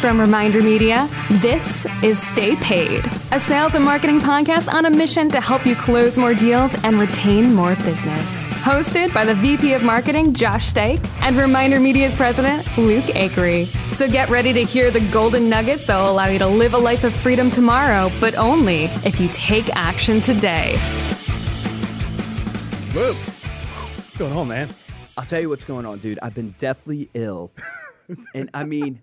From Reminder Media, this is Stay Paid, a sales and marketing podcast on a mission to help you close more deals and retain more business. Hosted by the VP of Marketing, Josh Stike, and Reminder Media's president, Luke Acree. So get ready to hear the golden nuggets that will allow you to live a life of freedom tomorrow, but only if you take action today. Luke, what's going on, man? I'll tell you what's going on, dude. I've been deathly ill. and I mean,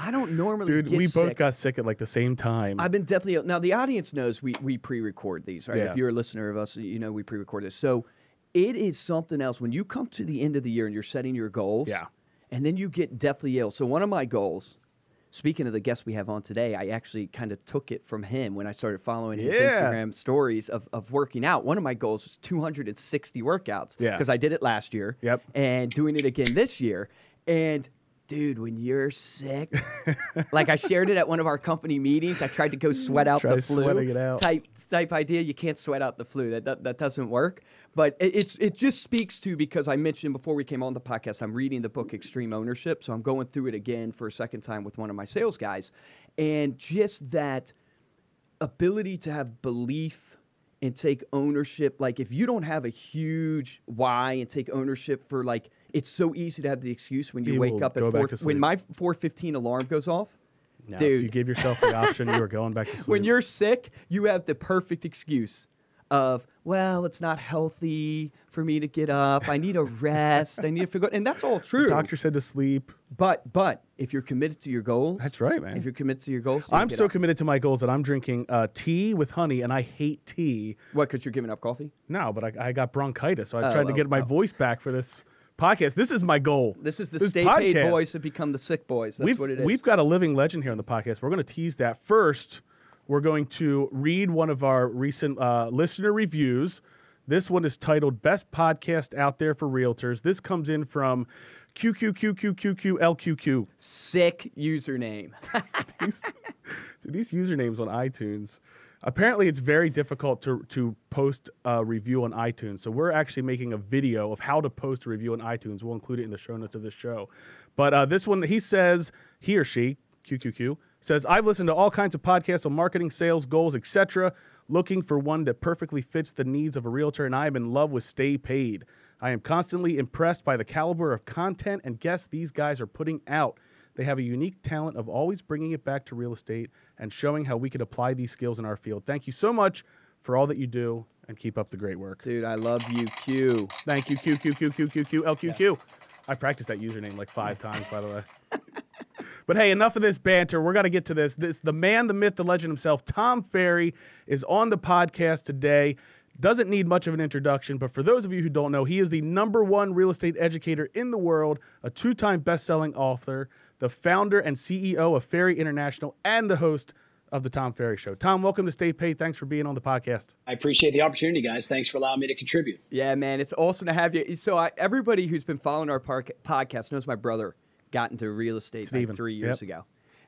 I don't normally Dude, we sick. both got sick at like the same time. I've been deathly ill. Now the audience knows we we pre-record these, right? Yeah. If you're a listener of us, you know we pre-record this. So it is something else when you come to the end of the year and you're setting your goals. Yeah. And then you get deathly ill. So one of my goals, speaking of the guest we have on today, I actually kind of took it from him when I started following his Yeah. Instagram stories of, of working out. One of my goals was 260 workouts. Yeah. Because I did it last year. Yep. And doing it again this year. And dude, when you're sick, like I shared it at one of our company meetings. I tried to go sweat out Try the flu out. type type idea. You can't sweat out the flu. That that, that doesn't work. But it, it's it just speaks to because I mentioned before we came on the podcast. I'm reading the book Extreme Ownership, so I'm going through it again for a second time with one of my sales guys, and just that ability to have belief and take ownership like if you don't have a huge why and take ownership for like it's so easy to have the excuse when you You wake up at 4 when my 415 alarm goes off No, if dude you give yourself the option, you are going back to sleep. when you're sick, you have the perfect excuse of, well, it's not healthy for me to get up. I need a rest. I need to figure and that's all true. The doctor said to sleep. but but if you're committed to your goals, That's right, man. If you're committed to your goals, I'm so up. committed to my goals that I'm drinking uh, tea with honey, and I hate tea. What? Because you're giving up coffee? No, but I, I got bronchitis, so I Oh, tried to oh, get my oh. voice back for this podcast. This is my goal. This is the This stay paid boys to become the sick boys. That's we've, what it is. We've got a living legend here on the podcast. We're going to tease that. First, we're going to read one of our recent uh, listener reviews. This one is titled Best Podcast Out There for Realtors. This comes in from QQQQQQLQQ. sick username. These, dude, these usernames on iTunes. Apparently, it's very difficult to, to post a review on iTunes. So, we're actually making a video of how to post a review on iTunes. We'll include it in the show notes of this show. But uh, this one, he says, he or she, QQQ, says, I've listened to all kinds of podcasts on marketing, sales, goals, etc., looking for one that perfectly fits the needs of a realtor, and I am in love with Stay Paid. I am constantly impressed by the caliber of content and guests these guys are putting out. They have a unique talent of always bringing it back to real estate and showing how we could apply these skills in our field. Thank you so much for all that you do and keep up the great work. Dude, I love you, Q. Thank you, Q, Q, Q, Q, Q, Q, L, Q, Q. I practiced that username like five times, by the way. But hey, enough of this banter. We're gonna get to this. This the man, the myth, the legend himself, Tom Ferry, is on the podcast today. Doesn't need much of an introduction, but for those of you who don't know, he is the number one real estate educator in the world, a two-time best-selling author, the founder and CEO of Ferry International, and the host of the Tom Ferry Show. Tom, welcome to Stay Paid. Thanks for being on the podcast. I appreciate the opportunity, guys. Thanks for allowing me to contribute. Yeah, man, it's awesome to have you. So, I, everybody who's been following our park, podcast knows my brother got into real estate like three years yep. ago.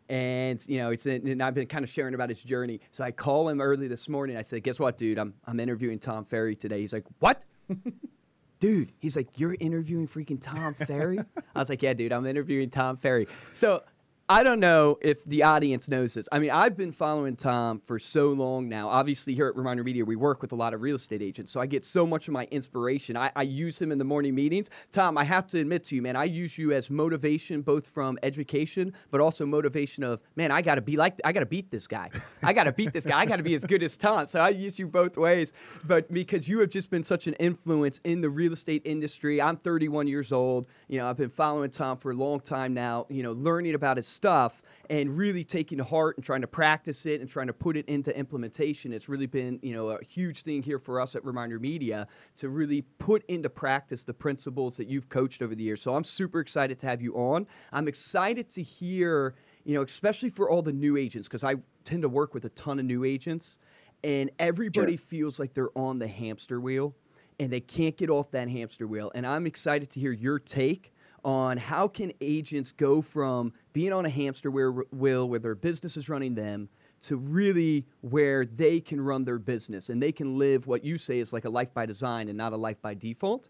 And you know, it's and I've been kind of sharing about his journey. So I call him early this morning. I said, "Guess what, dude? I'm I'm interviewing Tom Ferry today." He's like, "What?" dude, he's like, "You're interviewing freaking Tom Ferry?" I was like, "Yeah, dude, I'm interviewing Tom Ferry." So I don't know if the audience knows this. I mean, I've been following Tom for so long now. Obviously, here at Reminder Media, we work with a lot of real estate agents, so I get so much of my inspiration. I, I use him in the morning meetings. Tom, I have to admit to you, man, I use you as motivation, both from education, but also motivation of, man, I got to be like, I got to beat this guy. I got to beat this guy. I got to be as good as Tom. So I use you both ways. But because you have just been such an influence in the real estate industry, I'm 31 years old. You know, I've been following Tom for a long time now. You know, learning about his stuff and really taking to heart and trying to practice it and trying to put it into implementation. It's really been, you know, a huge thing here for us at Reminder Media to really put into practice the principles that you've coached over the years. So I'm super excited to have you on. I'm excited to hear, you know, especially for all the new agents, because I tend to work with a ton of new agents, and everybody feels like they're on the hamster wheel and they can't get off that hamster wheel. And I'm excited to hear your take on how can agents go from being on a hamster wheel, where their business is running them to really where they can run their business and they can live what you say is like a life by design and not a life by default.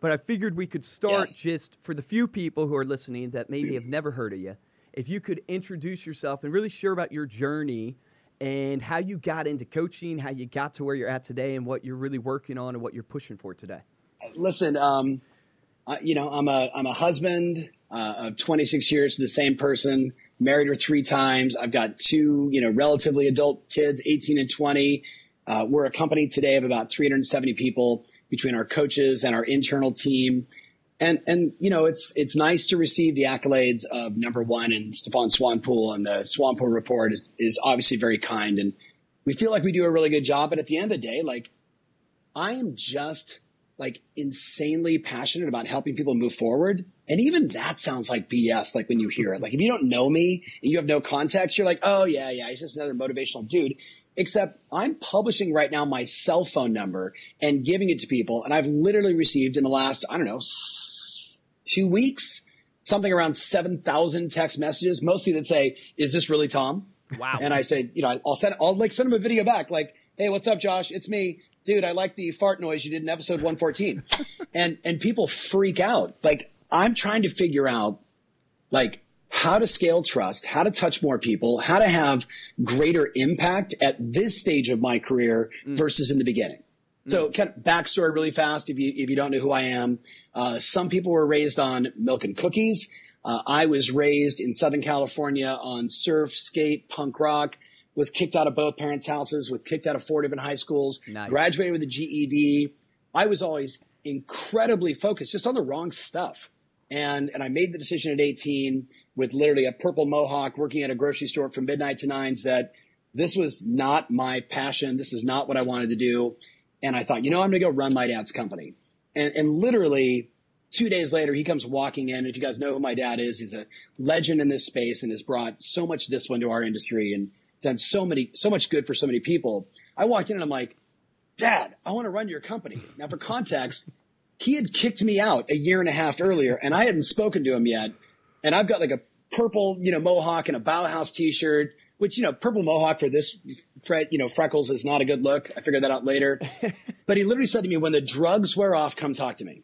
But I figured we could start Yes. just for the few people who are listening that maybe have never heard of you if you could introduce yourself and really share about your journey and how you got into coaching, how you got to where you're at today, and what you're really working on and what you're pushing for today. Listen, um, uh, you know, I'm a I'm a husband uh, of 26 years to the same person. Married her three times. I've got two, you know, relatively adult kids, 18 and 20. Uh, we're a company today of about 370 people between our coaches and our internal team. And and you know it's it's nice to receive the accolades of number one and Stefan Swanepoel and the Swanepoel report is is obviously very kind and we feel like we do a really good job. But at the end of the day, like I am just like insanely passionate about helping people move forward. And even that sounds like BS, like when you hear it. Like if you don't know me and you have no context, you're like, oh yeah, yeah, he's just another motivational dude. Except I'm publishing right now my cell phone number and giving it to people. And I've literally received in the last, I don't know, two weeks, something around 7,000 text messages, mostly that say, is this really Tom? Wow. And I say, you know, I'll send, I'll like send him a video back like, Hey, what's up, Josh? It's me. Dude, I like the fart noise you did in episode 114. and, and people freak out. Like I'm trying to figure out like how to scale trust, how to touch more people, how to have greater impact at this stage of my career mm. versus in the beginning. So mm. kind of backstory really fast if you if you don't know who I am. Uh, some people were raised on milk and cookies. Uh, I was raised in Southern California on surf, skate, punk rock. Was kicked out of both parents' houses. Was kicked out of four different high schools. Nice. Graduated with a GED. I was always incredibly focused, just on the wrong stuff. And and I made the decision at 18 with literally a purple mohawk, working at a grocery store from midnight to nines. That this was not my passion. This is not what I wanted to do. And I thought, you know, I'm going to go run my dad's company. And, and literally two days later, he comes walking in. If you guys know who my dad is, he's a legend in this space and has brought so much discipline to our industry and done so many, so much good for so many people. I walked in and I'm like, Dad, I want to run your company. Now, for context, he had kicked me out a year and a half earlier, and I hadn't spoken to him yet. And I've got like a purple, you know, mohawk and a Bauhaus T-shirt which you know, purple mohawk for this Fred, you know, freckles is not a good look. I figured that out later. but he literally said to me, "When the drugs wear off, come talk to me."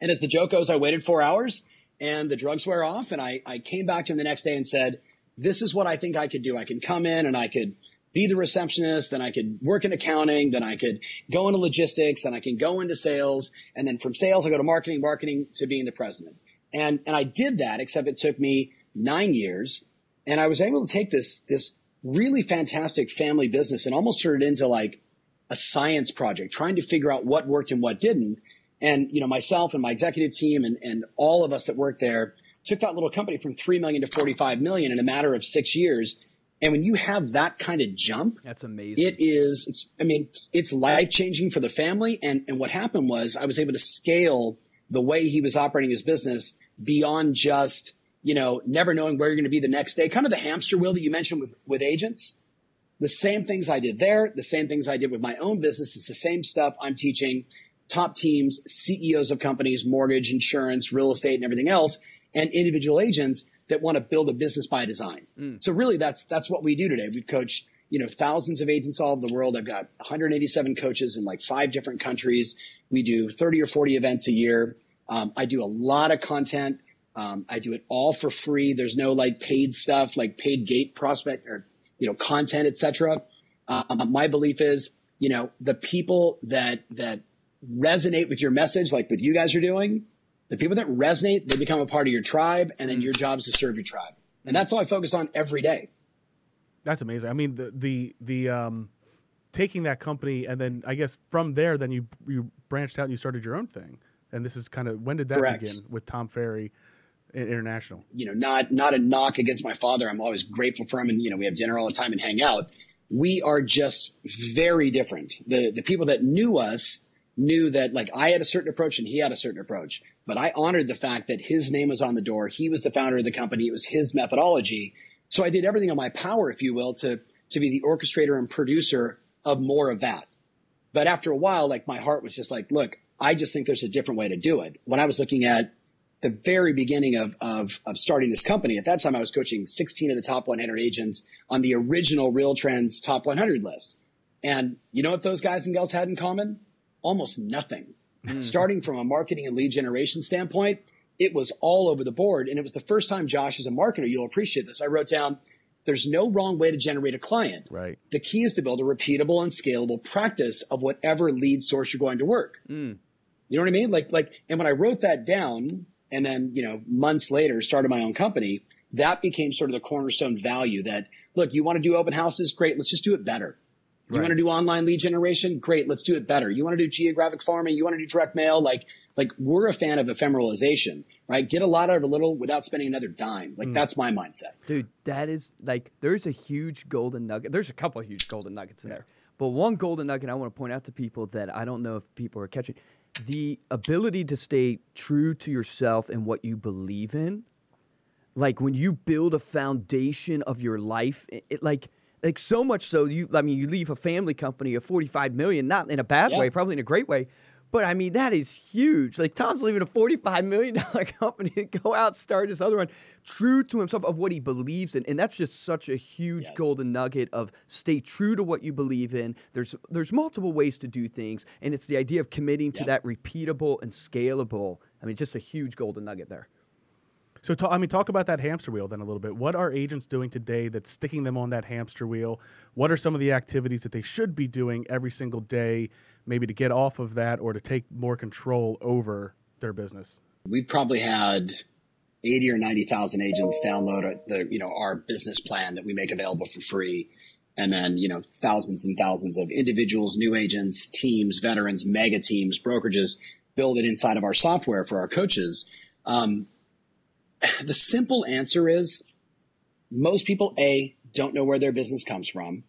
and as the joke goes, I waited four hours, and the drugs wear off, and I I came back to him the next day and said, "This is what I think I could do. I can come in and I could." Be the receptionist, then I could work in accounting, then I could go into logistics, then I can go into sales, and then from sales I go to marketing, marketing to being the president. And and I did that, except it took me nine years and I was able to take this, this really fantastic family business and almost turn it into like a science project, trying to figure out what worked and what didn't. And, you know, myself and my executive team and, and all of us that worked there took that little company from 3 million to 45 million in a matter of six years. And when you have that kind of jump, that's amazing. It is, it's, I mean, it's life changing for the family. And, and what happened was I was able to scale the way he was operating his business beyond just you know, never knowing where you're going to be the next day, kind of the hamster wheel that you mentioned with, with agents. The same things I did there, the same things I did with my own business. It's the same stuff I'm teaching top teams, CEOs of companies, mortgage, insurance, real estate, and everything else, and individual agents that want to build a business by design. Mm. So really that's, that's what we do today. We coach, you know, thousands of agents all over the world. I've got 187 coaches in like five different countries. We do 30 or 40 events a year. Um, I do a lot of content um, I do it all for free. There's no like paid stuff, like paid gate prospect or you know content, etc. Um, my belief is, you know, the people that that resonate with your message, like what you guys are doing, the people that resonate, they become a part of your tribe, and then your job is to serve your tribe, and that's all I focus on every day. That's amazing. I mean, the the the um, taking that company, and then I guess from there, then you you branched out and you started your own thing. And this is kind of when did that Correct. begin with Tom Ferry? international. You know, not not a knock against my father. I'm always grateful for him, and you know, we have dinner all the time and hang out. We are just very different. The the people that knew us knew that like I had a certain approach and he had a certain approach, but I honored the fact that his name was on the door. He was the founder of the company. It was his methodology. So I did everything in my power, if you will, to to be the orchestrator and producer of more of that. But after a while, like my heart was just like, look, I just think there's a different way to do it. When I was looking at the very beginning of, of, of starting this company. At that time, I was coaching 16 of the top 100 agents on the original Real Trends top 100 list. And you know what those guys and gals had in common? Almost nothing. Mm. Starting from a marketing and lead generation standpoint, it was all over the board. And it was the first time, Josh, as a marketer, you'll appreciate this. I wrote down, there's no wrong way to generate a client. Right. The key is to build a repeatable and scalable practice of whatever lead source you're going to work. Mm. You know what I mean? Like, like, and when I wrote that down and then, you know, months later started my own company, that became sort of the cornerstone value that, look, you want to do open houses? Great. Let's just do it better. You Right. want to do online lead generation? Great. Let's do it better. You want to do geographic farming? You want to do direct mail? Like, like we're a fan of ephemeralization, right? Get a lot out of a little without spending another dime. Like mm. that's my mindset. Dude, that is like there's a huge golden nugget. There's a couple of huge golden nuggets in there. But one golden nugget I want to point out to people that I don't know if people are catching the ability to stay true to yourself and what you believe in. Like when you build a foundation of your life, it, it like like so much so you I mean you leave a family company of 45 million not in a bad Yeah. way, probably in a great way. But I mean that is huge. Like Tom's leaving a 45 million dollar company to go out start this other one true to himself of what he believes in. And that's just such a huge Yes. golden nugget of stay true to what you believe in. There's there's multiple ways to do things and it's the idea of committing to that repeatable and scalable. I mean just a huge golden nugget there. So, I mean, talk about that hamster wheel then a little bit. What are agents doing today that's sticking them on that hamster wheel? What are some of the activities that they should be doing every single day, maybe to get off of that or to take more control over their business? we probably had 80 or 90,000 agents download the, you know, our business plan that we make available for free. And then, you know, thousands and thousands of individuals, new agents, teams, veterans, mega teams, brokerages build it inside of our software for our coaches. Um, the simple answer is most people, A, don't know where their business comes from.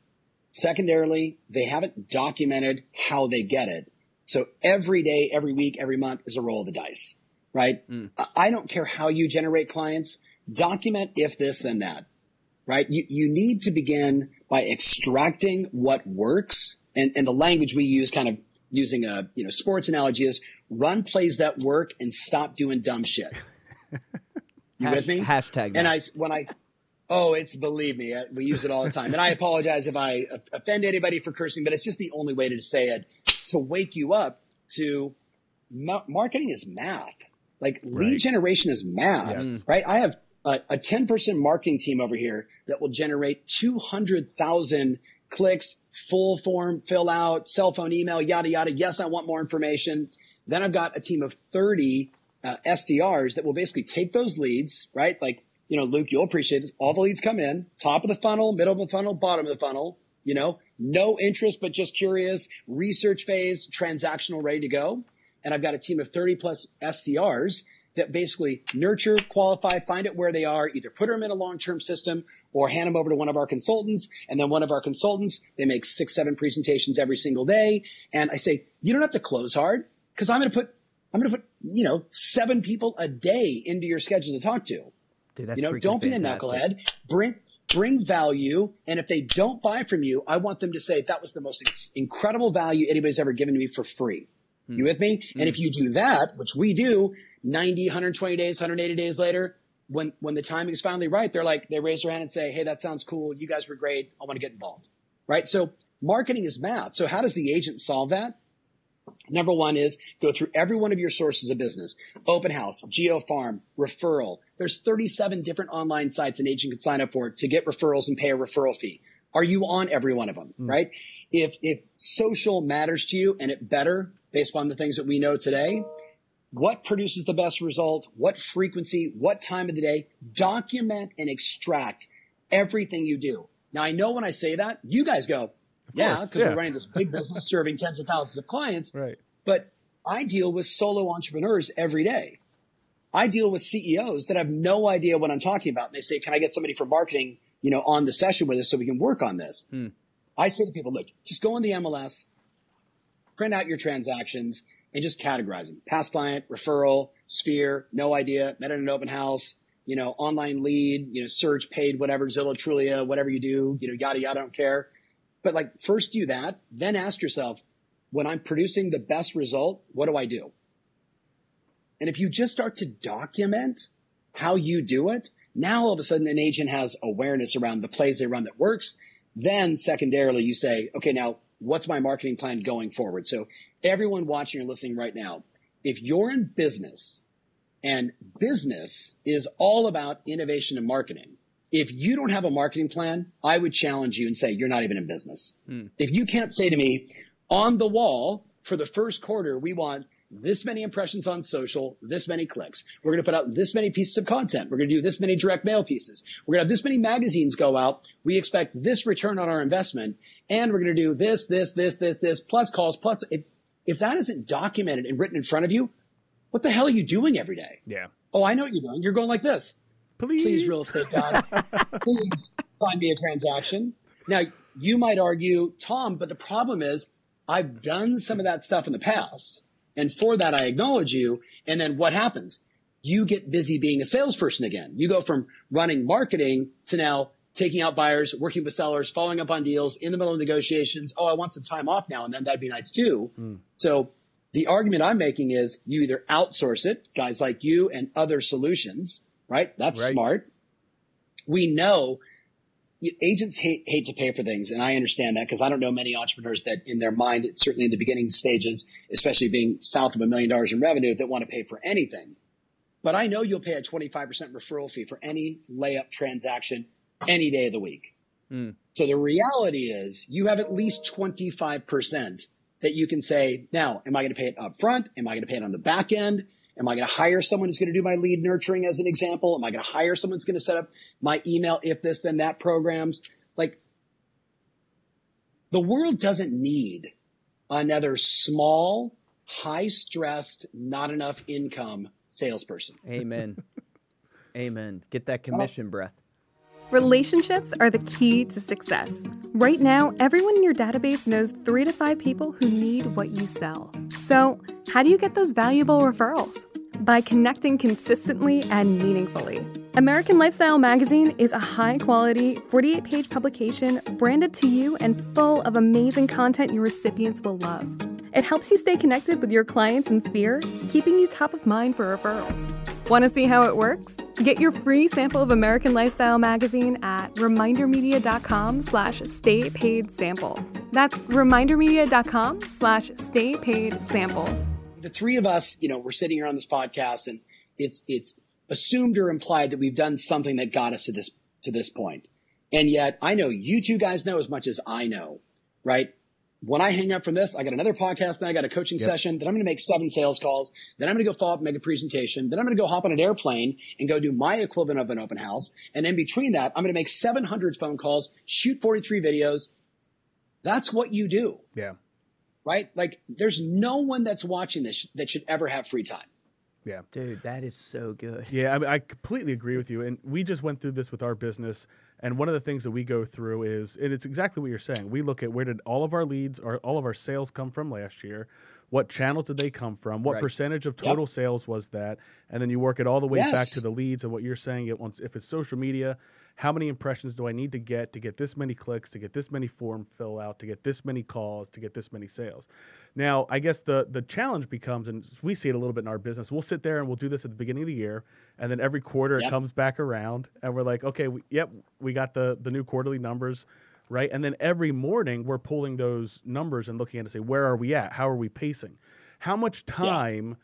Secondarily, they haven't documented how they get it. So every day, every week, every month is a roll of the dice, right? Hmm. I- I don't care how you generate clients. Document if this, then that, right? You, you need to begin by extracting what works. And, and the language we use kind of using a, you know, sports analogy is run plays that work and stop doing dumb shit. You Hash- with me? hashtag And that. I, when I, oh, it's believe me, uh, we use it all the time. And I apologize if I offend anybody for cursing, but it's just the only way to say it to wake you up to ma- marketing is math. Like lead Right. generation is math, Yes. right? I have a, a 10% marketing team over here that will generate 200,000 clicks, full form, fill out, cell phone, email, yada, yada. Yes, I want more information. Then I've got a team of 30 uh, SDRs that will basically take those leads, right? Like, you know, Luke, you'll appreciate this. All the leads come in, top of the funnel, middle of the funnel, bottom of the funnel, you know, no interest, but just curious, research phase, transactional, ready to go. And I've got a team of 30 plus SDRs that basically nurture, qualify, find out where they are, either put them in a long-term system or hand them over to one of our consultants. And then one of our consultants, they make six, seven presentations every single day. And I say, you don't have to close hard because I'm going to put, I'm going to put, you know, seven people a day into your schedule to talk to. Dude, that's You know, don't be a knucklehead. Bring bring value, and if they don't buy from you, I want them to say that was the most incredible value anybody's ever given to me for free. Hmm. You with me? And if you do that, which we do, 90, 120 days, 180 days later, when when the timing is finally right, they're like they raise their hand and say, "Hey, that sounds cool. You guys were great. I want to get involved." Right? So marketing is math. So how does the agent solve that? Number one is go through every one of your sources of business. Open house, geo farm, referral. There's 37 different online sites an agent can sign up for to get referrals and pay a referral fee. Are you on every one of them? Mm. Right? If, if social matters to you and it better based on the things that we know today, what produces the best result? What frequency? What time of the day? Document and extract everything you do. Now I know when I say that, you guys go, yeah, because yeah. we're running this big business serving tens of thousands of clients. Right. But I deal with solo entrepreneurs every day. I deal with CEOs that have no idea what I'm talking about. And they say, can I get somebody from marketing, you know, on the session with us so we can work on this? Hmm. I say to people, look, just go on the MLS, print out your transactions and just categorize them. Past client, referral, sphere, no idea, met at an open house, you know, online lead, you know, search, paid, whatever, Zillow, Trulia, whatever you do, you know, yada, yada, I don't care. But like first do that, then ask yourself, when I'm producing the best result, what do I do? And if you just start to document how you do it, now all of a sudden an agent has awareness around the plays they run that works. Then secondarily, you say, okay, now what's my marketing plan going forward? So everyone watching or listening right now, if you're in business And business is all about innovation and marketing. If you don't have a marketing plan, I would challenge you and say you're not even in business. Hmm. If you can't say to me, on the wall for the first quarter, we want this many impressions on social, this many clicks. We're going to put out this many pieces of content. We're going to do this many direct mail pieces. We're going to have this many magazines go out. We expect this return on our investment. And we're going to do this, this, this, this, this, plus calls, plus if, if that isn't documented and written in front of you, what the hell are you doing every day? Yeah. Oh, I know what you're doing. You're going like this. Please. Please, real estate god, please find me a transaction. Now, you might argue, Tom, but the problem is I've done some of that stuff in the past. And for that, I acknowledge you. And then what happens? You get busy being a salesperson again. You go from running marketing to now taking out buyers, working with sellers, following up on deals in the middle of negotiations. Oh, I want some time off now and then. That'd be nice too. Hmm. So the argument I'm making is you either outsource it, guys like you and other solutions, right? That's Right. smart. We know agents hate, hate to pay for things. And I understand that because I don't know many entrepreneurs that in their mind, certainly in the beginning stages, especially being south of a million dollars in revenue that want to pay for anything. But I know you'll pay a 25% referral fee for any layup transaction any day of the week. Hmm. So the reality is you have at least 25% that you can say, now, am I going to pay it up front? Am I going to pay it on the back end? Am I going to hire someone who's going to do my lead nurturing as an example? Am I going to hire someone who's going to set up my email if this, then that programs? Like the world doesn't need another small, high stressed, not enough income salesperson. Amen. Amen. Get that commission breath. Relationships are the key to success. Right now, everyone in your database knows three to five people who need what you sell. So, how do you get those valuable referrals? By connecting consistently and meaningfully. American Lifestyle Magazine is a high quality, 48 page publication branded to you and full of amazing content your recipients will love. It helps you stay connected with your clients and sphere, keeping you top of mind for referrals. Want to see how it works? Get your free sample of American Lifestyle magazine at remindermedia.com slash stay paid sample. That's remindermedia.com slash stay paid sample. the three of us, you know, we're sitting here on this podcast and it's, it's assumed or implied that we've done something that got us to this, to this point. And yet I know you two guys know as much as I know, right? When I hang up from this, I got another podcast, then I got a coaching session, then I'm going to make seven sales calls, then I'm going to go follow up and make a presentation, then I'm going to go hop on an airplane and go do my equivalent of an open house. And in between that, I'm going to make 700 phone calls, shoot 43 videos. That's what you do Yeah. right? Like there's no one that's watching this that should ever have free time. Yeah. Dude, that is so good. Yeah, I, mean, I completely agree with you. And we just went through this with our business. And one of the things that we go through is, and it's exactly what you're saying. We look at where did all of our leads or all of our sales come from last year? What channels did they come from? What Right. percentage of total sales was that? And then you work it all the way back to the leads and what you're saying. It once if it's social media, how many impressions do I need to get to get this many clicks, to get this many form fill out, to get this many calls, to get this many sales? Now, I guess the the challenge becomes, and we see it a little bit in our business. We'll sit there and we'll do this at the beginning of the year, and then every quarter it comes back around, and we're like, okay, we, yep, we got the the new quarterly numbers, right? And then every morning we're pulling those numbers and looking at it and say, where are we at? How are we pacing? How much time?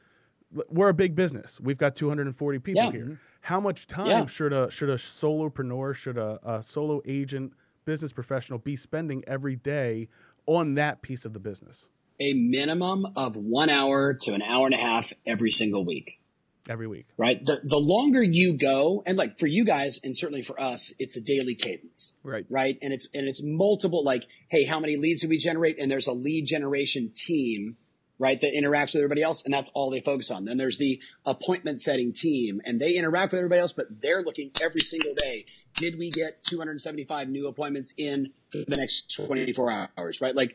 We're a big business. We've got 240 people Yeah. here. Mm-hmm. How much time Yeah. should a should a solopreneur, should a, a solo agent, business professional be spending every day on that piece of the business A minimum of one hour to an hour and a half every single week, every week? right? The, the longer you go, and like for you guys, and certainly for us, it's a daily cadence, Right. right? And it's, and it's multiple, like, hey, how many leads do we generate? And there's a lead generation team, right? That interacts with everybody else. And that's all they focus on. Then there's the appointment setting team and they interact with everybody else, but they're looking every single day. Did we get 275 new appointments in for the next 24 hours, right? Like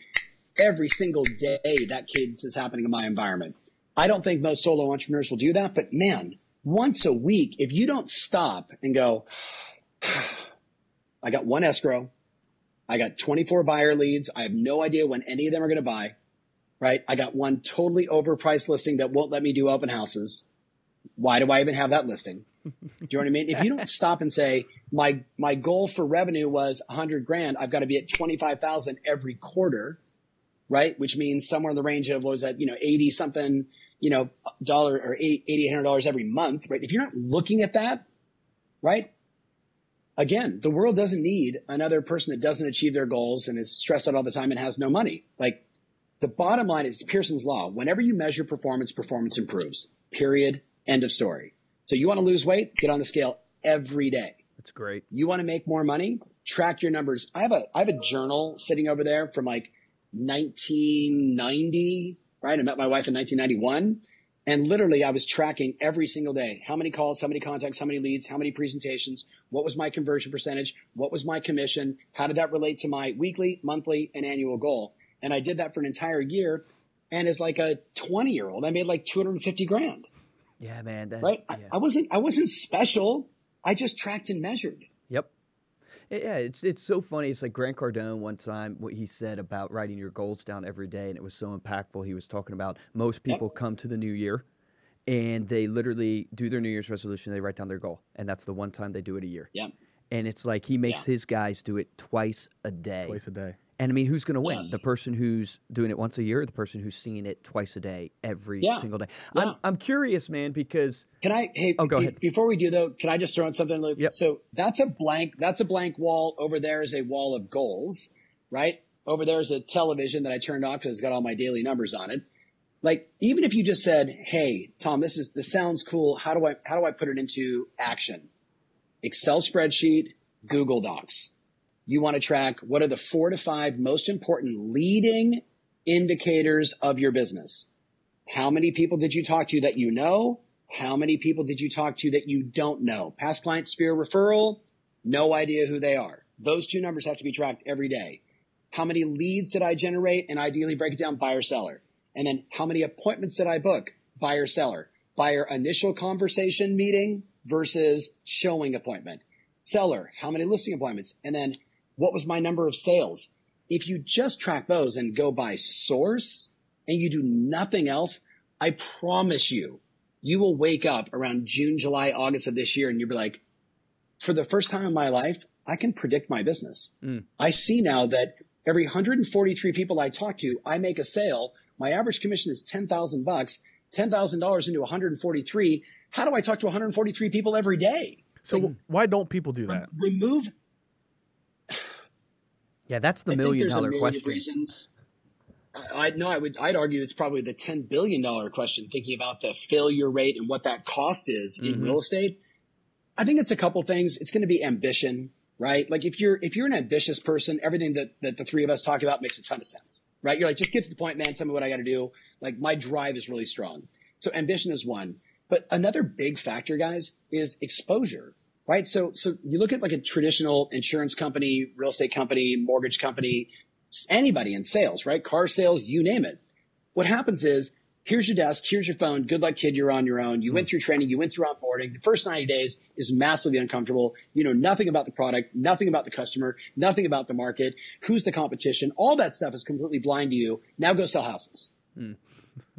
every single day that cadence is happening in my environment. I don't think most solo entrepreneurs will do that, but man, once a week, if you don't stop and go, I got one escrow, I got 24 buyer leads, I have no idea when any of them are going to buy, right? I got one totally overpriced listing that won't let me do open houses. Why do I even have that listing? Do you know what I mean? If you don't stop and say, my, my goal for revenue was 100 grand, I've got to be at 25,000 every quarter, right? Which means somewhere in the range of, what was that, you know, 80 something, you know, dollar or eighty, hundred dollars every month, right? If you're not looking at that, right? Again, the world doesn't need another person that doesn't achieve their goals and is stressed out all the time and has no money. Like the bottom line is Pearson's law. Whenever you measure performance, performance improves. Period. End of story. So you want to lose weight? Get on the scale every day. That's great. You want to make more money? Track your numbers. I have a I have a journal sitting over there from like 1990, right? I met my wife in 1991. And literally, I was tracking every single day how many calls, how many contacts, how many leads, how many presentations, what was my conversion percentage, what was my commission, how did that relate to my weekly, monthly, and annual goal. And I did that for an entire year. And as like a 20 year old, I made like 250 grand. Yeah, man. right. Yeah. I, I wasn't, I wasn't special. I just tracked and measured. Yep. Yeah, it's it's so funny. It's like Grant Cardone one time what he said about writing your goals down every day, and it was so impactful. He was talking about most people yep. come to the new year, and they literally do their New Year's resolution. They write down their goal, and that's the one time they do it a year. Yeah. And it's like he makes yeah. his guys do it twice a day. Twice a day. And I mean, who's going to win? Yes. The person who's doing it once a year, or the person who's seeing it twice a day, every yeah. single day. Yeah. I'm, I'm curious, man, because can I? Hey, oh, go ahead. Before we do though, can I just throw in something, Luke? Yep. So that's a blank. That's a blank wall. Over there is a wall of goals, right? Over there is a television that I turned off because it's got all my daily numbers on it. Like even if you just said, "Hey, Tom, this is this sounds cool. How do I how do I put it into action?" Excel spreadsheet, Google Docs you want to track what are the four to five most important leading indicators of your business. How many people did you talk to that you know? How many people did you talk to that you don't know? Past client sphere referral, no idea who they are. Those two numbers have to be tracked every day. How many leads did I generate? And ideally break it down buyer seller. And then how many appointments did I book? Buyer seller. Buyer initial conversation meeting versus showing appointment. Seller, how many listing appointments? And then what was my number of sales? If you just track those and go by source and you do nothing else, I promise you, you will wake up around June, July, August of this year and you'll be like, for the first time in my life, I can predict my business. Mm. I see now that every 143 people I talk to, I make a sale. My average commission is 10,000 bucks, $10,000 into 143. How do I talk to 143 people every day? So like, why don't people do that? Remove yeah, that's the I million dollar million question. Reasons. I know I would I'd argue it's probably the ten billion dollar question thinking about the failure rate and what that cost is in mm-hmm. real estate. I think it's a couple things. It's going to be ambition, right? Like if you're if you're an ambitious person, everything that that the three of us talk about makes a ton of sense, right? You're like just get to the point, man. Tell me what I got to do. Like my drive is really strong. So ambition is one. But another big factor, guys, is exposure right? So, so you look at like a traditional insurance company, real estate company, mortgage company, anybody in sales, right? Car sales, you name it. What happens is here's your desk, here's your phone. Good luck, kid. You're on your own. You mm went through training, you went through onboarding. The first 90 days is massively uncomfortable. You know nothing about the product, nothing about the customer, nothing about the market, who's the competition. All that stuff is completely blind to you. Now go sell houses. Mm.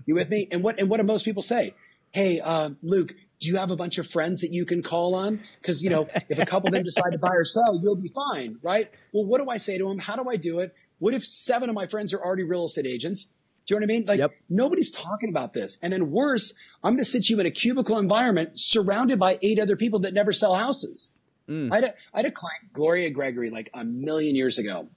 you with me? And what and what do most people say? Hey, uh, Luke, do you have a bunch of friends that you can call on? Because, you know, if a couple of them decide to buy or sell, you'll be fine, right? Well, what do I say to them? How do I do it? What if seven of my friends are already real estate agents? Do you know what I mean? Like yep. nobody's talking about this. And then worse, I'm going to sit you in a cubicle environment surrounded by eight other people that never sell houses. Mm. I, had a, I had a client, Gloria Gregory, like a million years ago.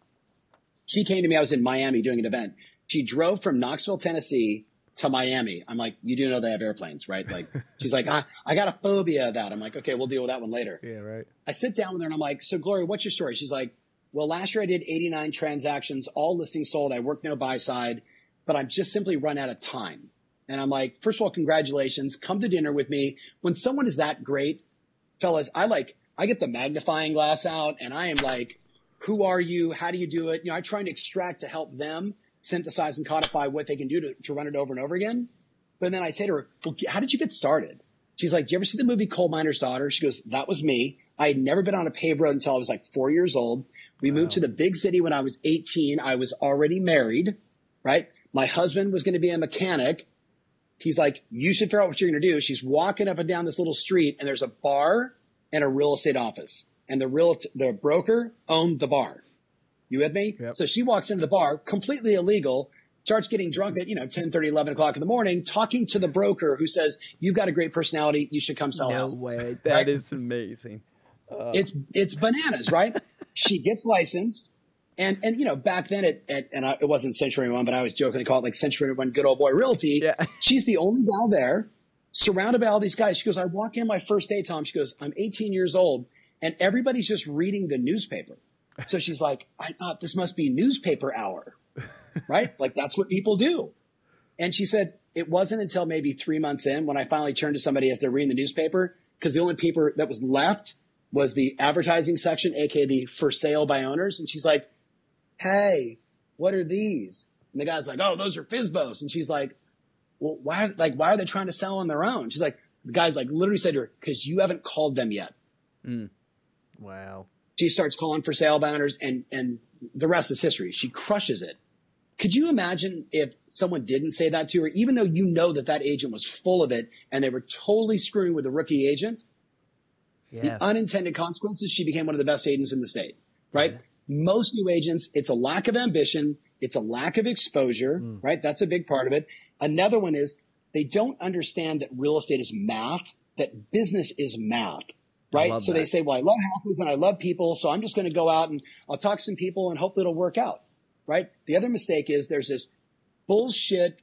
She came to me. I was in Miami doing an event. She drove from Knoxville, Tennessee to Miami. I'm like, you do know they have airplanes, right? Like, she's like, I, I got a phobia of that. I'm like, okay, we'll deal with that one later. Yeah, right. I sit down with her and I'm like, so Gloria, what's your story? She's like, well, last year I did 89 transactions, all listings sold. I worked no buy side, but I've just simply run out of time. And I'm like, first of all, congratulations. Come to dinner with me. When someone is that great, fellas, I like, I get the magnifying glass out and I am like, who are you? How do you do it? You know, I'm trying to extract to help them synthesize and codify what they can do to, to run it over and over again. But then I say to her, well, how did you get started? She's like, do you ever see the movie Coal Miner's Daughter? She goes, that was me. I had never been on a paved road until I was like four years old. We wow. moved to the big city when I was 18. I was already married, right? My husband was going to be a mechanic. He's like, you should figure out what you're going to do. She's walking up and down this little street and there's a bar and a real estate office and the real, the broker owned the bar. You with me? Yep. So she walks into the bar, completely illegal. starts getting drunk at, you know, 10, 30, 11 o'clock in the morning, talking to the broker who says, you've got a great personality. You should come sell no houses. way. That is amazing. Uh, it's, it's bananas, right? she gets licensed. And, and, you know, back then it, it and I, it wasn't Century One, but I was joking jokingly called it like Century One Good Old Boy Realty. Yeah. She's the only gal there surrounded by all these guys. She goes, I walk in my first day, Tom. She goes, I'm 18 years old and everybody's just reading the newspaper. So she's like, I thought this must be newspaper hour, right? like that's what people do. And she said, it wasn't until maybe three months in when I finally turned to somebody as they're reading the newspaper, because the only paper that was left was the advertising section, aka the for sale by owners. And she's like, Hey, what are these? And the guy's like, Oh, those are Fizbos. And she's like, Well, why, like, why are they trying to sell on their own? She's like, the guy like literally said to her, cause you haven't called them yet. Hmm. Wow. She starts calling for sale by owners and, and the rest is history. She crushes it. Could you imagine if someone didn't say that to her, even though you know that that agent was full of it and they were totally screwing with the rookie agent? Yeah. The unintended consequences, she became one of the best agents in the state, right? Most new agents, it's a lack of ambition. It's a lack of exposure, hmm. right? That's a big part of it. Another one is they don't understand that real estate is math, that business is math, right? So they say, well, I love houses and I love people. So I'm just going to go out and I'll talk to some people and hopefully it'll work out, right? The other mistake is there's this bullshit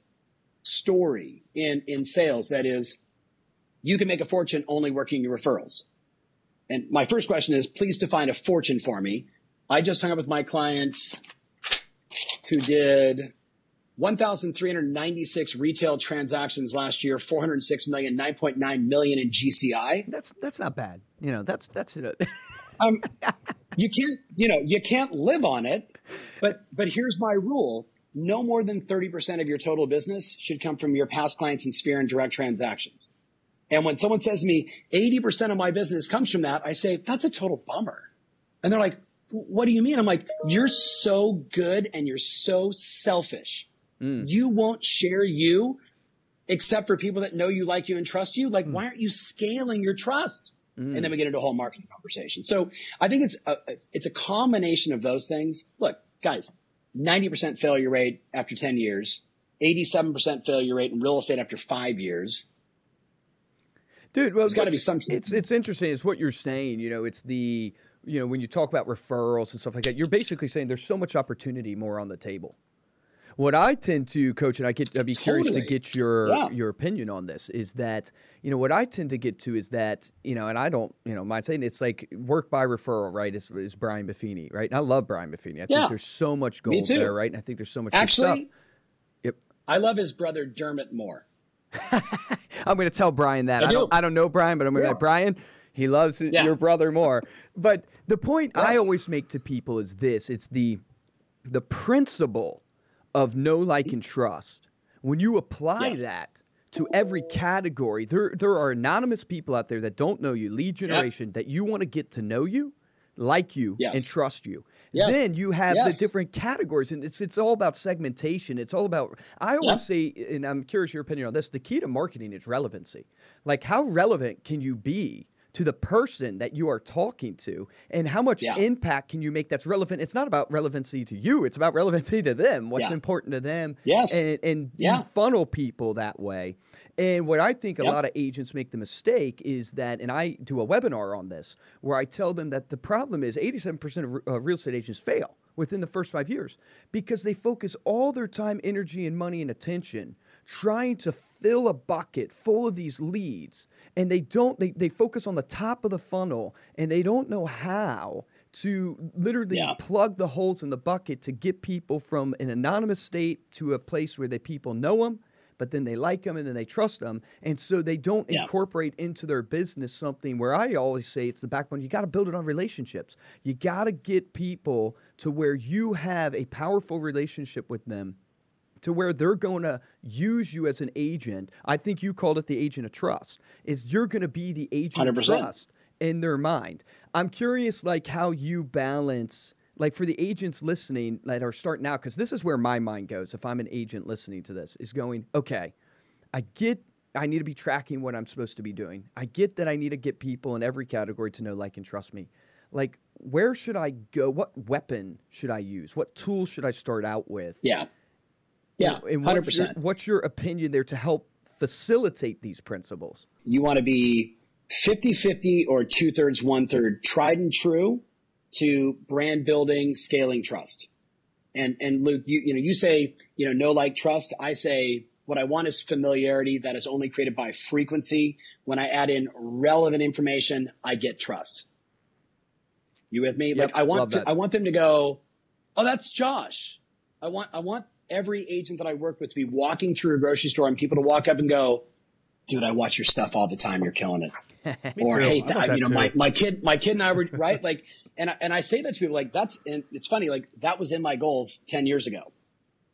story in, in sales that is you can make a fortune only working your referrals. And my first question is, please define a fortune for me. I just hung up with my client who did 1,396 retail transactions last year, 406 million, 9.9 million in GCI. That's that's not bad. You know, that's that's it. Um, you can't, you know, you can't live on it, but, but here's my rule. No more than 30% of your total business should come from your past clients and sphere and direct transactions. And when someone says to me, 80% of my business comes from that, I say, that's a total bummer. And they're like, what do you mean? I'm like, you're so good and you're so selfish. You won't share you except for people that know you, like you, and trust you. Like, why aren't you scaling your trust? And then mm. we get into a whole marketing conversation. So I think it's a, it's, it's a combination of those things. Look, guys, 90% failure rate after 10 years, 87% failure rate in real estate after five years. Dude, well, There's gotta be some- It's it's interesting. It's what you're saying. You know, it's the you know when you talk about referrals and stuff like that. You're basically saying there's so much opportunity more on the table. What I tend to coach, and I get, I'd be curious to get your Yeah. your opinion on this, is that you know what I tend to get to is that you know, and I don't you know mind saying it's like work by referral, right? Is, is Brian Buffini, right? And I love Brian Buffini. I Yeah. think there's so much gold there, right? And I think there's so much good Actually, stuff. Yep. I love his brother Dermot more. I'm going to tell Brian that. I I, don't. do. I don't know Brian, but I'm going to Yeah. Brian. He loves Yeah. your brother more. But the point I always make to people is this: it's the the principle of know, like, and mm-hmm. trust. When you apply Yes. that to every category, there there are anonymous people out there that don't know you, lead generation, that you want to get to know you, like you, and trust you. Yes. Then you have Yes. the different categories, and it's it's all about segmentation. It's all about. I always say, and I'm curious your opinion on this. The key to marketing is relevancy. Like, how relevant can you be to the person that you are talking to, and how much Yeah. impact can you make that's relevant? It's not about relevancy to you; it's about relevancy to them. What's Yeah. important to them. Yes. and and Yeah. you funnel people that way. And what I think a Yep. lot of agents make the mistake is that, and I do a webinar on this where I tell them that the problem is 87% of uh, real estate agents fail within the first five years because they focus all their time, energy, and money and attention trying to fill a bucket full of these leads and they don't they, they focus on the top of the funnel and they don't know how to literally Yeah. plug the holes in the bucket to get people from an anonymous state to a place where the people know them but then they like them and then they trust them and so they don't Yeah. incorporate into their business something where i always say it's the backbone you got to build it on relationships you got to get people to where you have a powerful relationship with them to where they're going to use you as an agent. I think you called it the agent of trust. Is you're going to be the agent of 100%. trust in their mind. I'm curious, like how you balance, like for the agents listening that are starting out, because this is where my mind goes. If I'm an agent listening to this, is going, okay, I get. I need to be tracking what I'm supposed to be doing. I get that I need to get people in every category to know, like, and trust me. Like, where should I go? What weapon should I use? What tool should I start out with? Yeah. Yeah, And hundred what's your, percent. what's your opinion there to help facilitate these principles? You want to be 50-50 or two thirds, one third, tried and true to brand building, scaling trust. And and Luke, you you know, you say, you know, no like trust. I say what I want is familiarity that is only created by frequency. When I add in relevant information, I get trust. You with me? Yep, like I want to. I want them to go, oh, that's Josh. I want I want every agent that I work with to be walking through a grocery store and people to walk up and go, dude, I watch your stuff all the time. You're killing it. or hey, I that, that you know, too. my, my kid, my kid and I were right. Like, and I, and I say that to people like that's, and it's funny. Like that was in my goals 10 years ago.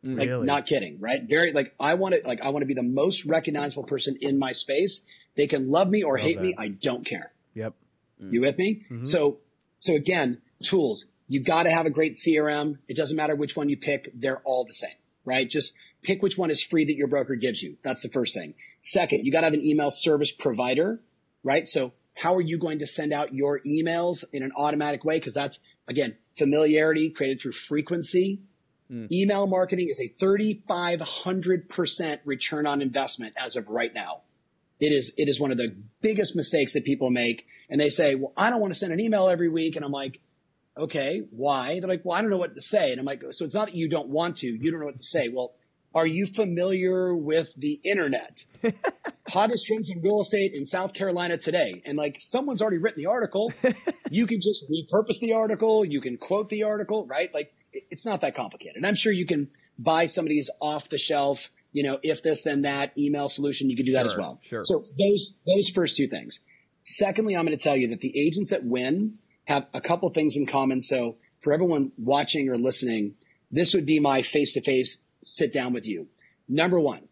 Mm, like Really? not kidding, right? Very like I want to like I want to be the most recognizable person in my space. They can love me or hate me. I don't care. Yep. You with me? Mm-hmm. So, so again, tools. You got to have a great CRM. It doesn't matter which one you pick; they're all the same, right? Just pick which one is free that your broker gives you. That's the first thing. Second, you got to have an email service provider, right? So, how are you going to send out your emails in an automatic way? Because that's again familiarity created through frequency. Hmm. Email marketing is a 3,500% return on investment as of right now. It is, it is one of the biggest mistakes that people make. And they say, well, I don't want to send an email every week. And I'm like, okay, why? They're like, well, I don't know what to say. And I'm like, so it's not that you don't want to, you don't know what to say. Well, are you familiar with the internet? Hottest trends in real estate in South Carolina today. And like someone's already written the article. you can just repurpose the article. You can quote the article, right? Like it's not that complicated. And I'm sure you can buy somebody's off the shelf, you know, if this, then that email solution. You can do that as well. sure. So those, those first two things. Secondly, I'm going to tell you that the agents that win have a couple things in common. So for everyone watching or listening, this would be my face to face sit down with you. Number one,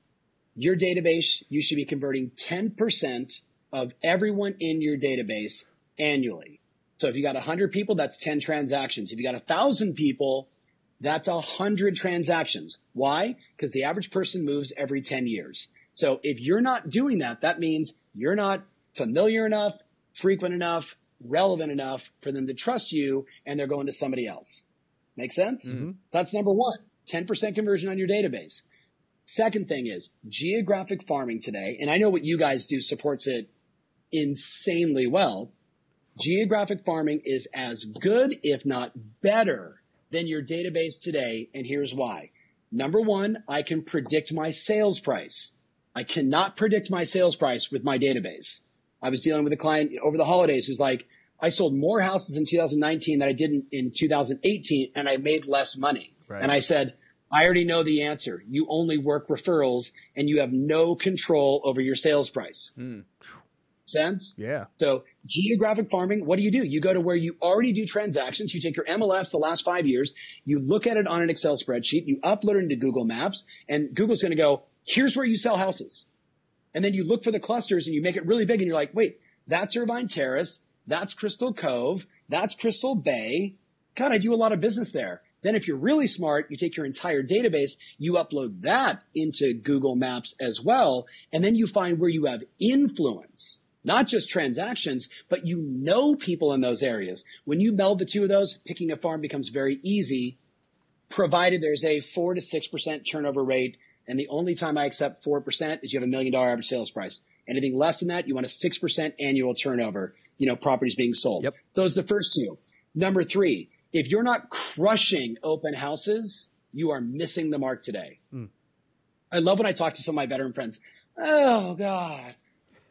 your database, you should be converting 10% of everyone in your database annually. So if you got 100 people, that's 10 transactions. If you got 1,000 people, that's 100 transactions. Why? Because the average person moves every 10 years. So if you're not doing that, that means you're not familiar enough, frequent enough, relevant enough for them to trust you and they're going to somebody else. Make sense? Mm-hmm. So that's number one 10% conversion on your database. Second thing is geographic farming today, and I know what you guys do supports it insanely well. Geographic farming is as good, if not better, than your database today. And here's why. Number one, I can predict my sales price. I cannot predict my sales price with my database. I was dealing with a client over the holidays who's like, I sold more houses in 2019 than I did in, in 2018, and I made less money. Right. And I said, I already know the answer. You only work referrals and you have no control over your sales price. Hmm. Sense? Yeah. So geographic farming, what do you do? You go to where you already do transactions. You take your MLS the last five years, you look at it on an Excel spreadsheet, you upload it into Google Maps, and Google's going to go, here's where you sell houses. And then you look for the clusters and you make it really big and you're like, wait, that's Irvine Terrace. That's Crystal Cove. That's Crystal Bay. God, I do a lot of business there. Then if you're really smart, you take your entire database, you upload that into Google Maps as well. And then you find where you have influence, not just transactions, but you know people in those areas. When you meld the two of those, picking a farm becomes very easy, provided there's a four to 6% turnover rate. And the only time I accept 4% is you have a million dollar average sales price. Anything less than that, you want a 6% annual turnover, you know, properties being sold. Yep. Those are the first two. Number three, if you're not crushing open houses, you are missing the mark today. Hmm. I love when I talk to some of my veteran friends. Oh God,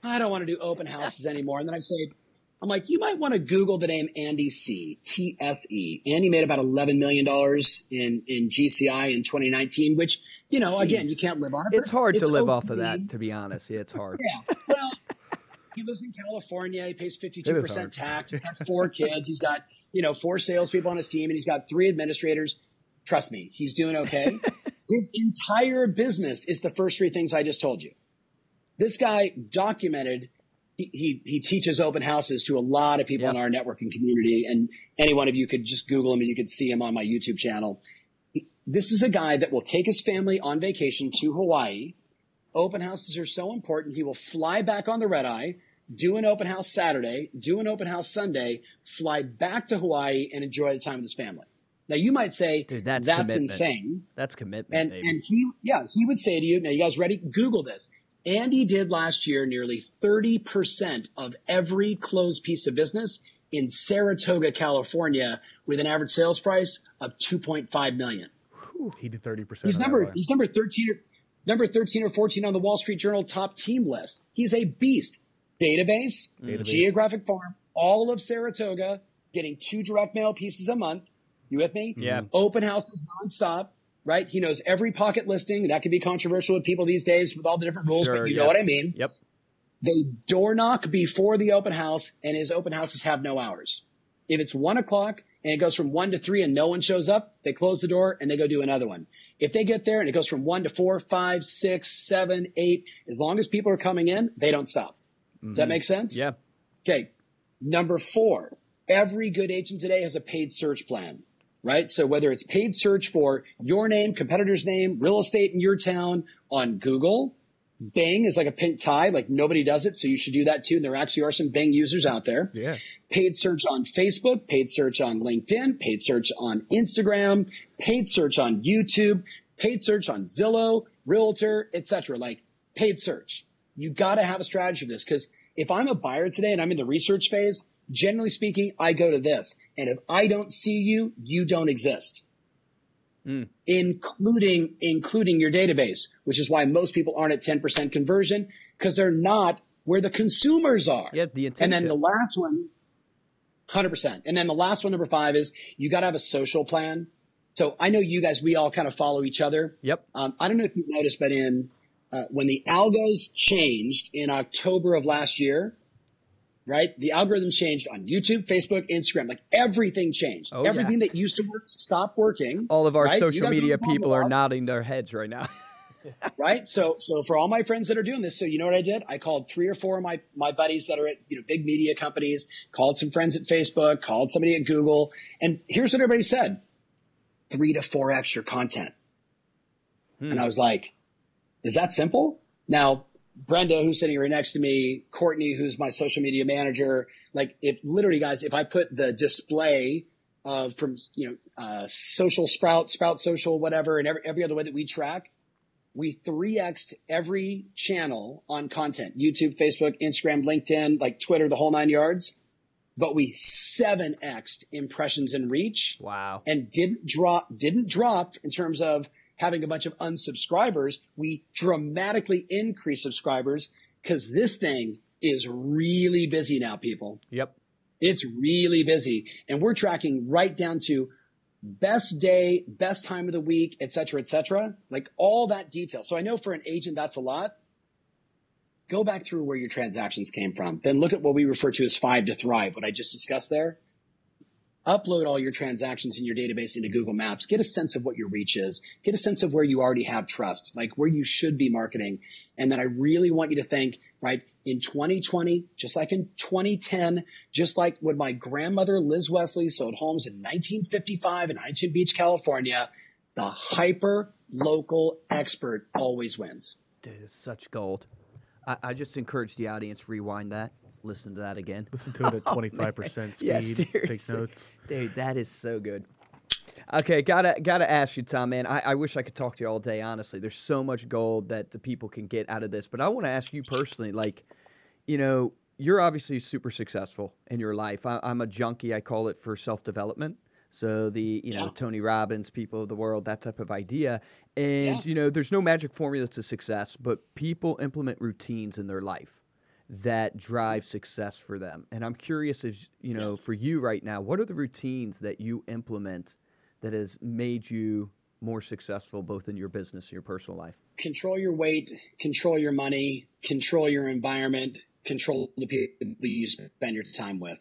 I don't want to do open houses anymore. And then I say, I'm like, you might want to Google the name Andy C. T S E. Andy made about $11 million in, in GCI in 2019, which, you know, again, you can't live on it. It's hard to it's live off of that, to be honest. Yeah, it's hard. Yeah. Well, he lives in California. He pays 52% tax. He's got four kids. He's got, you know, four salespeople on his team and he's got three administrators. Trust me, he's doing okay. his entire business is the first three things I just told you. This guy documented, he, he, he teaches open houses to a lot of people Yep. in our networking community. And any one of you could just Google him and you could see him on my YouTube channel. This is a guy that will take his family on vacation to Hawaii open houses are so important. He will fly back on the red eye, do an open house Saturday, do an open house Sunday, fly back to Hawaii and enjoy the time with his family. Now you might say, Dude, that's that's commitment. insane. That's commitment, And baby. and he yeah, he would say to you, now you guys ready? Google this. Andy did last year nearly 30% of every closed piece of business in Saratoga, California, with an average sales price of 2.5 million. He did thirty percent. He's number he's number 13 or number 13 or 14 on the Wall Street Journal top team list. He's a beast. Database, Database. geographic farm, all of Saratoga, getting two direct mail pieces a month. You with me? Yeah. Open houses nonstop, right? He knows every pocket listing. That can be controversial with people these days with all the different rules, Sure, but you yeah. know what I mean. Yep. They door knock before the open house, and his open houses have no hours. If it's one o'clock and it goes from one to three and no one shows up, they close the door and they go do another one. If they get there and it goes from one to four, five, six, seven, eight, as long as people are coming in, they don't stop. Does that mm-hmm. make sense? Yeah. Okay. Number four, every good agent today has a paid search plan, right? So whether it's paid search for your name, competitor's name, real estate in your town on Google, Bing is like a pink tie, like nobody does it. So you should do that too. And there actually are some Bing users out there. Yeah. Paid search on Facebook, paid search on LinkedIn, paid search on Instagram, paid search on YouTube, paid search on Zillow, Realtor, etc. Like paid search. You got to have a strategy for this because if I'm a buyer today and I'm in the research phase, generally speaking, I go to this. And if I don't see you, you don't exist. Including including your database, which is why most people aren't at 10% conversion because they're not where the consumers are. Yeah, the And then the last one, 100%. And then the last one, number five, is you got to have a social plan. So I know you guys, we all kind of follow each other. Yep. Um, I don't know if you've noticed, but in uh, when the algos changed in October of last year, right? The algorithm changed on YouTube, Facebook, Instagram. Like everything changed. Oh, yeah. everything that used to work stopped working. All of our right? Social media people are nodding their heads right now. right? So, so for all my friends that are doing this, so you know what I did? I called three or four of my my buddies that are at you know big media companies, called some friends at Facebook, called somebody at Google, and here's what everybody said: three to four x your content. And hmm. I was like, "Is that simple?" Now, Brenda, who's sitting right next to me, Courtney, who's my social media manager, like if literally, guys, if I put the display of from you know uh, social sprout, sprout social, whatever, and every, every other way that we track, we 3x'd every channel on content YouTube, Facebook, Instagram, LinkedIn, like Twitter, the whole nine yards. But we 7x'd impressions and reach wow. and didn't drop, didn't drop in terms of having a bunch of unsubscribers. We dramatically increase subscribers because this thing is really busy now, people. Yep. It's really busy. And we're tracking right down to best day, best time of the week, et cetera, et cetera. Like all that detail. So I know for an agent, that's a lot. Go back through where your transactions came from. Then look at what we refer to as five to thrive, what I just discussed there. Upload all your transactions in your database into Google Maps. Get a sense of what your reach is. Get a sense of where you already have trust, like where you should be marketing. And then I really want you to think, right, in 2020, just like in 2010, just like when my grandmother Liz Wesley sold homes in 1955 in Huntington Beach, California, the hyper local expert always wins. Dude, such gold. I, I just encourage the audience rewind that, listen to that again. Listen to it at oh, twenty five percent speed. Yeah, take notes. Dude, that is so good. Okay, gotta gotta ask you, Tom, man. I, I wish I could talk to you all day. Honestly, there's so much gold that the people can get out of this. But I want to ask you personally, like, you know, you're obviously super successful in your life. I, I'm a junkie. I call it for self development. So the you know Yeah. Tony Robbins, people of the world, that type of idea. And Yeah. you know, there's no magic formula to success, but people implement routines in their life that drive success for them. And I'm curious if you know, Yes. for you right now, what are the routines that you implement that has made you more successful both in your business and your personal life? control your weight, control your money, control your environment, control the people you spend your time with.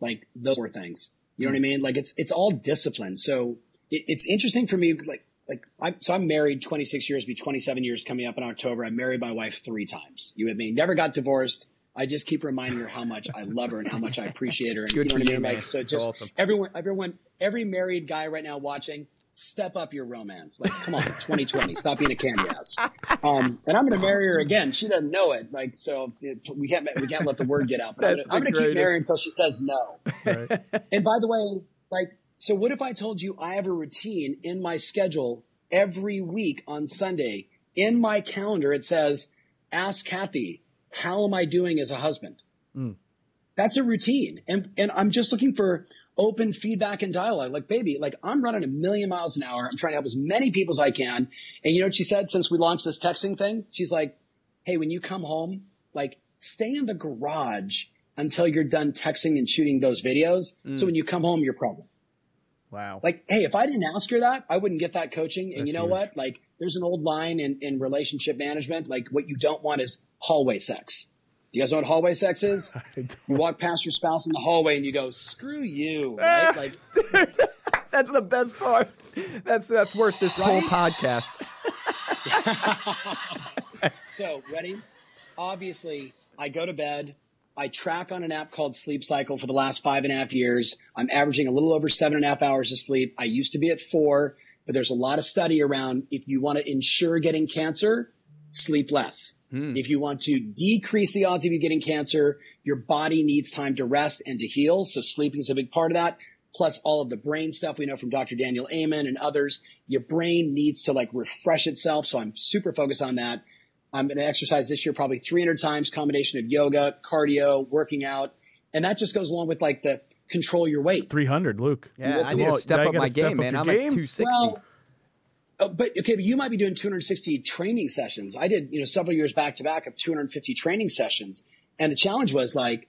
Like those four things. You know what I mm. mean? Like it's it's all discipline. So it, it's interesting for me. Like like I'm so I'm married 26 years, be 27 years coming up in October. I married my wife three times. You with me? Never got divorced. I just keep reminding her how much I love her and how much I appreciate her. And Good you know for what I you, mean? man. Like so, That's just awesome. everyone, everyone, every married guy right now watching, step up your romance. Like, come on, 2020, stop being a candy ass. Um, and I'm going to marry her again. She doesn't know it. Like, so it, we can't we can't let the word get out. But I'm, going to keep marrying until she says no. Right. And by the way, like So what if I told you I have a routine in my schedule every week on Sunday? In my calendar, it says, ask Kathy, how am I doing as a husband? Hmm. That's a routine. And, and I'm just looking for open feedback and dialogue. Like, baby, like I'm running a million miles an hour. I'm trying to help as many people as I can. And you know what she said since we launched this texting thing? She's like, Hey, when you come home, like stay in the garage until you're done texting and shooting those videos. Hmm. So when you come home, you're present. Wow. Like, hey, if I didn't ask her that, I wouldn't get that coaching. And That's you know huge. what? Like, there's an old line in, in relationship management. Like, what you don't want is hallway sex. Do you guys know what hallway sex is? You walk past your spouse in the hallway and you go, screw you, right? Like, That's the best part. That's that's worth this whole podcast. So, ready? Obviously, I go to bed. I track on an app called Sleep Cycle for the last five and a half years. I'm averaging a little over seven and a half hours of sleep. I used to be at four, but there's a lot of study around if you want to ensure getting cancer, sleep less. Hmm. If you want to decrease the odds of you getting cancer, your body needs time to rest and to heal. So sleeping is a big part of that. Plus all of the brain stuff we know from Dr. Daniel Amen and others. Your brain needs to like refresh itself. So I'm super focused on that. I'm going to exercise this year probably 300 times, combination of yoga, cardio, working out. And that just goes along with like the control your weight. 300, Luke. Yeah, I need to step up my step game, up man. I'm game. at 260. Well, uh, but okay, but you might be doing 260 training sessions. I did, you know, several years back to back of 250 training sessions. And the challenge was like,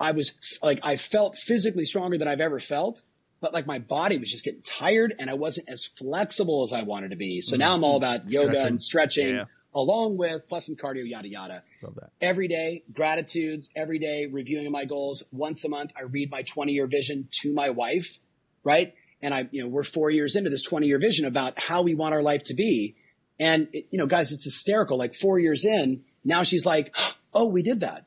I was like, I felt physically stronger than I've ever felt, but like my body was just getting tired and I wasn't as flexible as I wanted to be. So now I'm all about yoga Stretching. and stretching Yeah. Along with plus some cardio, yada, yada Love that. every day, gratitudes, every day, reviewing my goals. Once a month, I read my 20 year vision to my wife, right? And I, you know, we're four years into this 20 year vision about how we want our life to be. And, it, you know, guys, it's hysterical. Like four years in, now she's like, oh, we did that.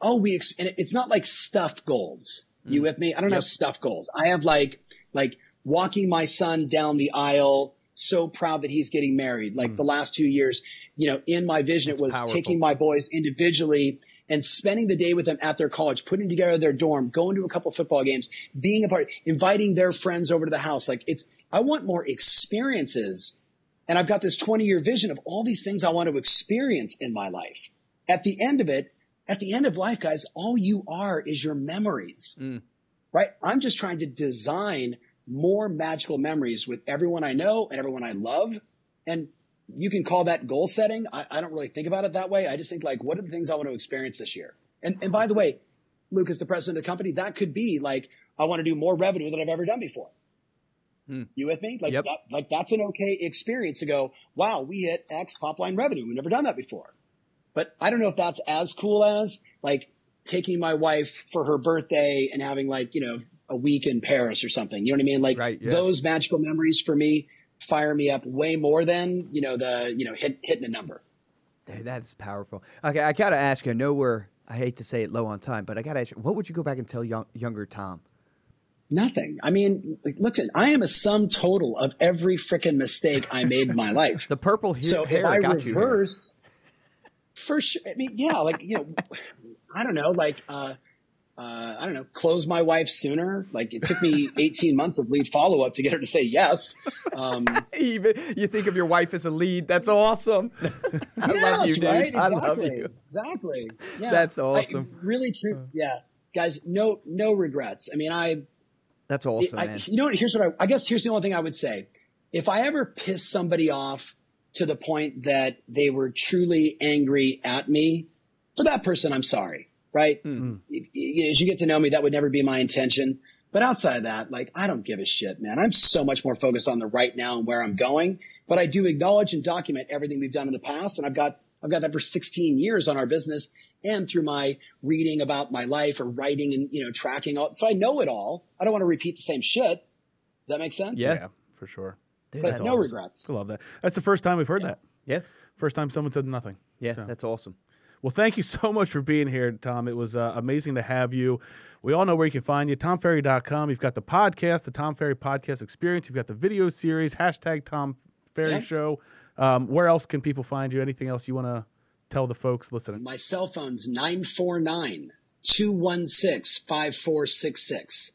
Oh, we, ex-, and it's not like stuffed goals. You mm. with me? I don't have stuffed goals. I have like, like walking my son down the aisle, so proud that he's getting married. Like hmm. the last two years, you know, in my vision, it was powerful. taking my boys individually and spending the day with them at their college, putting together their dorm, going to a couple football games, being a part, inviting their friends over to the house. Like it's, I want more experiences. And I've got this 20 year vision of all these things I want to experience in my life. At the end of it, at the end of life, guys, all you are is your memories, hmm. right? I'm just trying to design more magical memories with everyone I know and everyone I love. And you can call that goal setting. I, I don't really think about it that way. I just think like, what are the things I want to experience this year? And, and by the way, Luke is the president of the company. That could be like, I want to do more revenue than I've ever done before. Hmm. You with me? Like Yep. that, like that's an okay experience to go, wow, we hit X top line revenue. We've never done that before. But I don't know if that's as cool as like taking my wife for her birthday and having like, you know, a week in Paris or something. You know what I mean? Like Right, yeah. those magical memories for me fire me up way more than, you know, the, you know, hit, hitting a number. That's powerful. Okay, I gotta ask you. I know we're. I hate to say it low on time, but I gotta ask you. What would you go back and tell young, younger Tom? Nothing. I mean, listen, I am a sum total of every freaking mistake I made in my life. The purple he- so hair if I got you. here. reversed, for sure. I mean, yeah, like you know, I don't know, like uh, uh, I don't know, close my wife sooner. Like it took me 18 months of lead follow up to get her to say yes. Um, Even you think of your wife as a lead. That's awesome. I love you, dude. right? I love you. Exactly. Yeah. That's I- awesome. really true. Yeah, guys, no, no regrets. I mean, I. That's awesome, I- man. you know what? Here's what I, I guess here's the only thing I would say. If I ever piss somebody off to the point that they were truly angry at me, for that person, I'm sorry, right? Hmm. If- if- As you get to know me, that would never be my intention. But outside of that, like, I don't give a shit, man. I'm so much more focused on the right now and where I'm going. But I do acknowledge and document everything we've done in the past. And I've got, I've got that for 16 years on our business and through my reading about my life or writing and, you know, tracking all. So I know it all. I don't want to repeat the same shit. Does that make sense? Yeah. Yeah, for sure. Dude, But that's no awesome. regrets. I love that. That's the first time we've heard that. Yeah, First time someone said nothing. yeah, So- that's awesome. Well, thank you so much for being here, Tom. It was uh, amazing to have you. We all know where you can find you, tomferry.com. You've got the podcast, the Tom Ferry Podcast Experience. You've got the video series, hashtag Tom Ferry Yeah. Show. Um, where else can people find you? Anything else you want to tell the folks listening? My cell phone's 949 216 5466.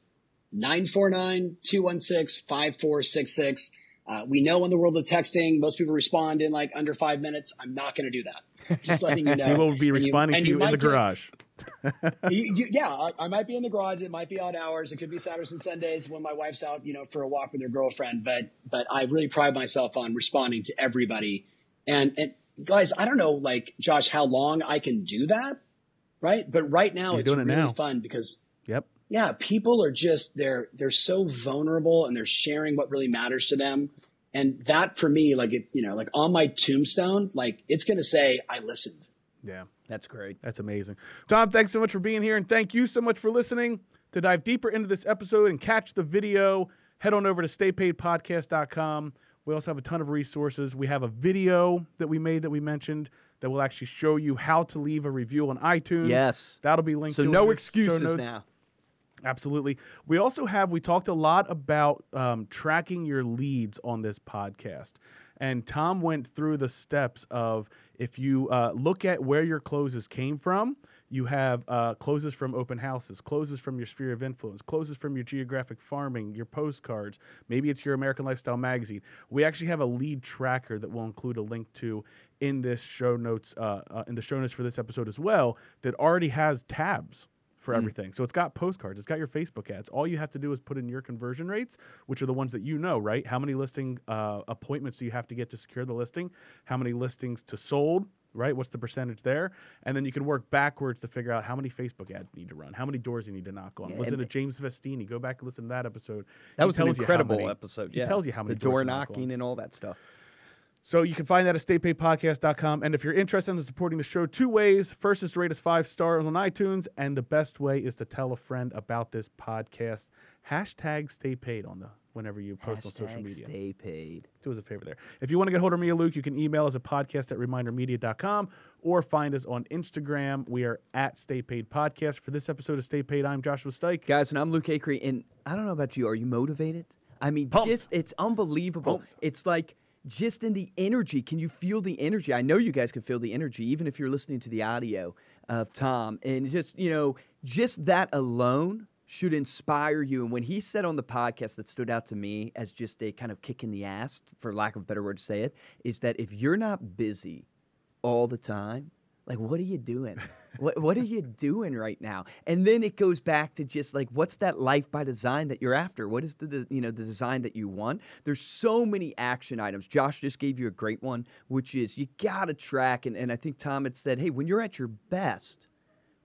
949 216 5466. Uh, we know in the world of texting, most people respond in like under five minutes. I'm not going to do that. Just letting you know. We will be you- responding and to you, in the garage. you, you, yeah, I, I might be in the garage. It might be odd hours. It could be Saturdays and Sundays when my wife's out, you know, for a walk with her girlfriend. But but I really pride myself on responding to everybody. And and guys, I don't know, like Josh, how long I can do that, right? But right now You're it's doing it really now. fun because Yep. Yeah, people are just they're they're so vulnerable and they're sharing what really matters to them. And that for me, like it, you know, like on my tombstone, like it's gonna say I listened. Yeah. That's great. That's amazing. Tom, thanks so much for being here, and thank you so much for listening. To dive deeper into this episode and catch the video, head on over to staypaidpodcast.com. We also have a ton of resources. We have a video that we made that we mentioned that will actually show you how to leave a review on iTunes. Yes. That'll be linked So to in no the show excuses now. Absolutely. We also have, we talked a lot about um, tracking your leads on this podcast. And Tom went through the steps of if you uh, look at where your closes came from, you have uh, closes from open houses, closes from your sphere of influence, closes from your geographic farming, your postcards. Maybe it's your American Lifestyle magazine. We actually have a lead tracker that we'll include a link to in this show notes, uh, uh, in the show notes for this episode as well, that already has tabs for everything. So it's got postcards, it's got your Facebook ads. All you have to do is put in your conversion rates, which are the ones that you know, right? How many listing uh, appointments do you have to get to secure the listing? How many listings to sold? Right? What's the percentage there? And then you can work backwards to figure out how many Facebook ads you need to run, how many doors you need to knock on. Yeah, listen to James Vestini. Go back and listen to that episode. That He was an tells you how incredible many- episode. He tells you how many the door knocking and all that stuff. So you can find that at staypaidpodcast.com. And if you're interested in supporting the show, two ways. First is to rate us five stars on iTunes, and the best way is to tell a friend about this podcast. Hashtag stay paid on the whenever you post on social media. Stay paid. Do us a favor there. If you want to get hold of me or Luke, you can email us at podcast at remindermedia.com or find us on Instagram. We are at Stay Paid Podcast. For this episode of Stay Paid, I'm Joshua Stike. Guys, and I'm Luke Acree, and I don't know about you. Are you motivated? I mean, Pumped. just it's unbelievable. Pumped. It's like just in the energy. Can you feel the energy? I know you guys can feel the energy, even if you're listening to the audio of Tom. And just you know, just that alone should inspire you. And when he said on the podcast that stood out to me as just a kind of kick in the ass, for lack of a better word to say it, is that if you're not busy all the time. Like, what are you doing? what What are you doing right now? And then it goes back to just like, what's that life by design that you're after? What is the, the you know the design that you want? There's so many action items. Josh just gave you a great one, which is you got to track. And, and I think Tom had said, hey, when you're at your best,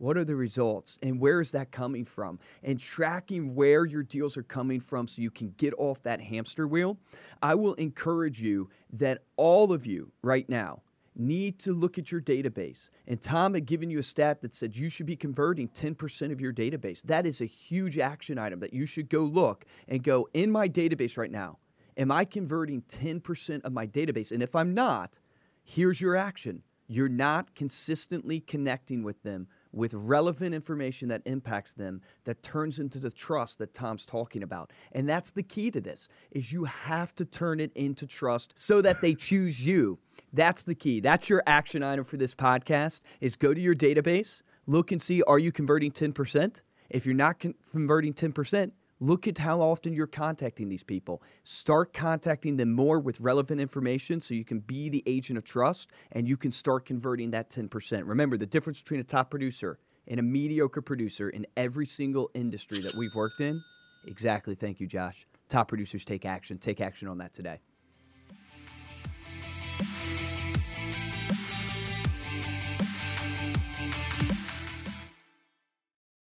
what are the results and where is that coming from? And tracking where your deals are coming from so you can get off that hamster wheel. I will encourage you that all of you right now need to look at your database. And Tom had given you a stat that said you should be converting 10% of your database. That is a huge action item that you should go look and go in my database right now. Am I converting 10% of my database? And if I'm not, here's your action. You're not consistently connecting with them with relevant information that impacts them that turns into the trust that Tom's talking about. And that's the key to this is you have to turn it into trust so that they choose you. That's the key. That's your action item for this podcast is go to your database, look and see are you converting 10%? If you're not con- converting 10%, Look at how often you're contacting these people. Start contacting them more with relevant information so you can be the agent of trust and you can start converting that 10%. Remember, the difference between a top producer and a mediocre producer in every single industry that we've worked in. Exactly. Thank you, Josh. Top producers take action. Take action on that today.